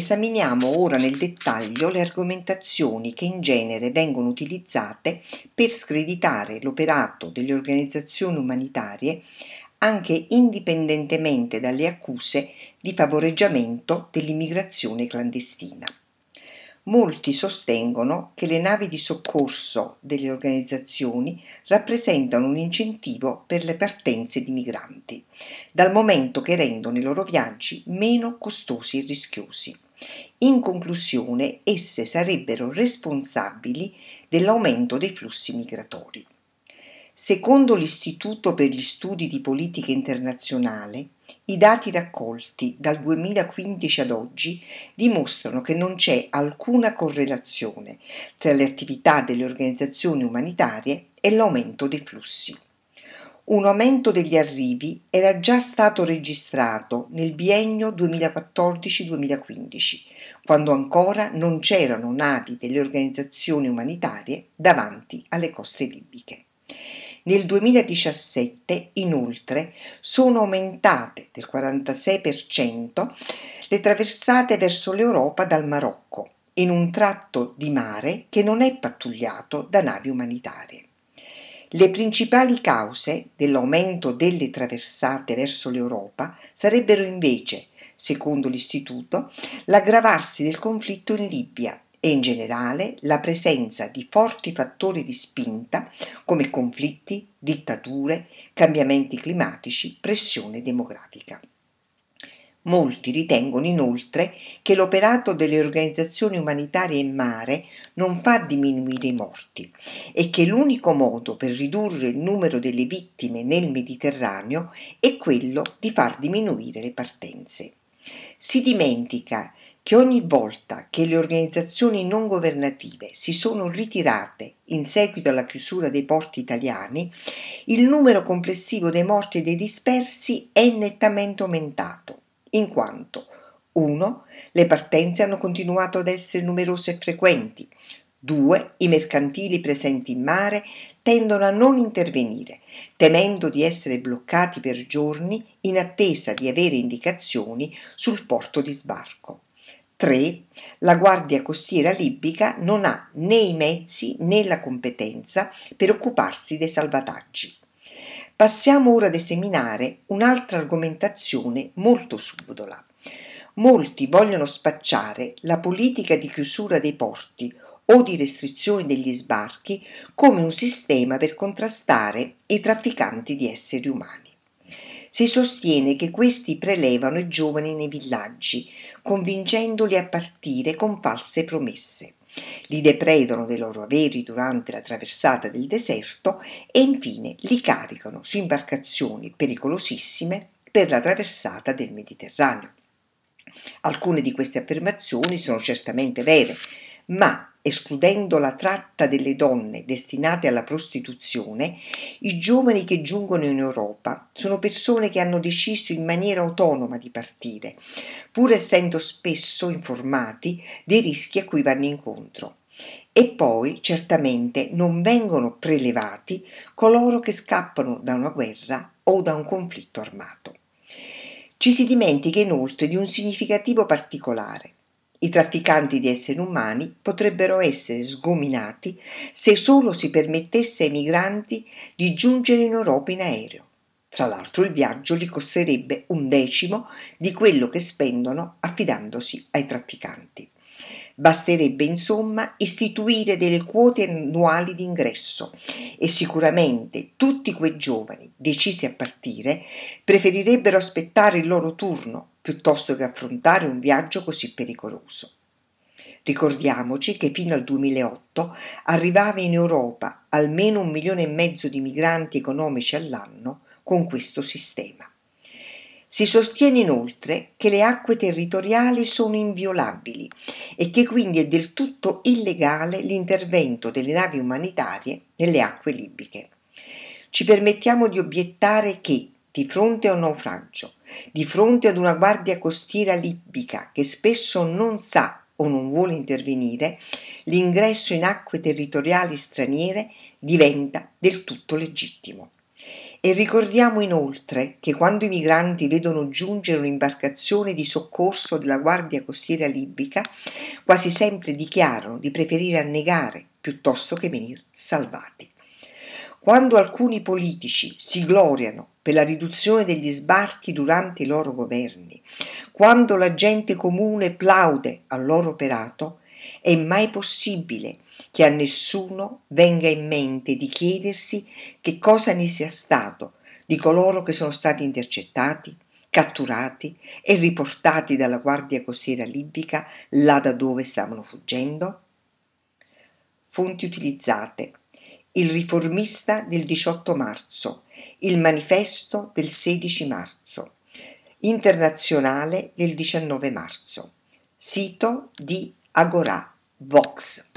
Esaminiamo ora nel dettaglio le argomentazioni che in genere vengono utilizzate per screditare l'operato delle organizzazioni umanitarie anche indipendentemente dalle accuse di favoreggiamento dell'immigrazione clandestina. Molti sostengono che le navi di soccorso delle organizzazioni rappresentano un incentivo per le partenze di migranti, dal momento che rendono i loro viaggi meno costosi e rischiosi. In conclusione, esse sarebbero responsabili dell'aumento dei flussi migratori. Secondo l'Istituto per gli studi di politica internazionale, i dati raccolti dal 2015 ad oggi dimostrano che non c'è alcuna correlazione tra le attività delle organizzazioni umanitarie e l'aumento dei flussi. Un aumento degli arrivi era già stato registrato nel biennio 2014-2015, quando ancora non c'erano navi delle organizzazioni umanitarie davanti alle coste libiche. Nel 2017, inoltre, sono aumentate del 46% le traversate verso l'Europa dal Marocco, in un tratto di mare che non è pattugliato da navi umanitarie. Le principali cause dell'aumento delle traversate verso l'Europa sarebbero invece, secondo l'Istituto, l'aggravarsi del conflitto in Libia e in generale la presenza di forti fattori di spinta come conflitti, dittature, cambiamenti climatici, pressione demografica. Molti ritengono inoltre che l'operato delle organizzazioni umanitarie in mare non fa diminuire i morti e che l'unico modo per ridurre il numero delle vittime nel Mediterraneo è quello di far diminuire le partenze. Si dimentica che ogni volta che le organizzazioni non governative si sono ritirate in seguito alla chiusura dei porti italiani, il numero complessivo dei morti e dei dispersi è nettamente aumentato, in quanto 1. Le partenze hanno continuato ad essere numerose e frequenti. 2. I mercantili presenti in mare tendono a non intervenire, temendo di essere bloccati per giorni in attesa di avere indicazioni sul porto di sbarco. 3. La Guardia Costiera libica non ha né i mezzi né la competenza per occuparsi dei salvataggi. Passiamo ora ad esaminare un'altra argomentazione molto subdola. Molti vogliono spacciare la politica di chiusura dei porti o di restrizione degli sbarchi come un sistema per contrastare i trafficanti di esseri umani. Si sostiene che questi prelevano i giovani nei villaggi, convincendoli a partire con false promesse. Li depredano dei loro averi durante la traversata del deserto e infine li caricano su imbarcazioni pericolosissime per la traversata del Mediterraneo. Alcune di queste affermazioni sono certamente vere, ma escludendo la tratta delle donne destinate alla prostituzione, i giovani che giungono in Europa sono persone che hanno deciso in maniera autonoma di partire, pur essendo spesso informati dei rischi a cui vanno incontro. E poi certamente non vengono prelevati coloro che scappano da una guerra o da un conflitto armato. Ci si dimentica inoltre di un significativo particolare. I trafficanti di esseri umani potrebbero essere sgominati se solo si permettesse ai migranti di giungere in Europa in aereo. Tra l'altro il viaggio gli costerebbe un decimo di quello che spendono affidandosi ai trafficanti. Basterebbe insomma istituire delle quote annuali di ingresso e sicuramente tutti quei giovani decisi a partire preferirebbero aspettare il loro turno piuttosto che affrontare un viaggio così pericoloso. Ricordiamoci che fino al 2008 arrivava in Europa almeno un milione e mezzo di migranti economici all'anno con questo sistema. Si sostiene inoltre che le acque territoriali sono inviolabili e che quindi è del tutto illegale l'intervento delle navi umanitarie nelle acque libiche. Ci permettiamo di obiettare che, di fronte a un naufragio, di fronte ad una guardia costiera libica che spesso non sa o non vuole intervenire, l'ingresso in acque territoriali straniere diventa del tutto legittimo. E ricordiamo inoltre che quando i migranti vedono giungere un'imbarcazione di soccorso della Guardia Costiera libica, quasi sempre dichiarano di preferire annegare piuttosto che venire salvati. Quando alcuni politici si gloriano per la riduzione degli sbarchi durante i loro governi, quando la gente comune plaude al loro operato, è mai possibile che a nessuno venga in mente di chiedersi che cosa ne sia stato di coloro che sono stati intercettati, catturati e riportati dalla Guardia Costiera libica là da dove stavano fuggendo? Fonti utilizzate. Il riformista del 18 marzo, il manifesto del 16 marzo, internazionale del 19 marzo, sito di Agorà, Vox.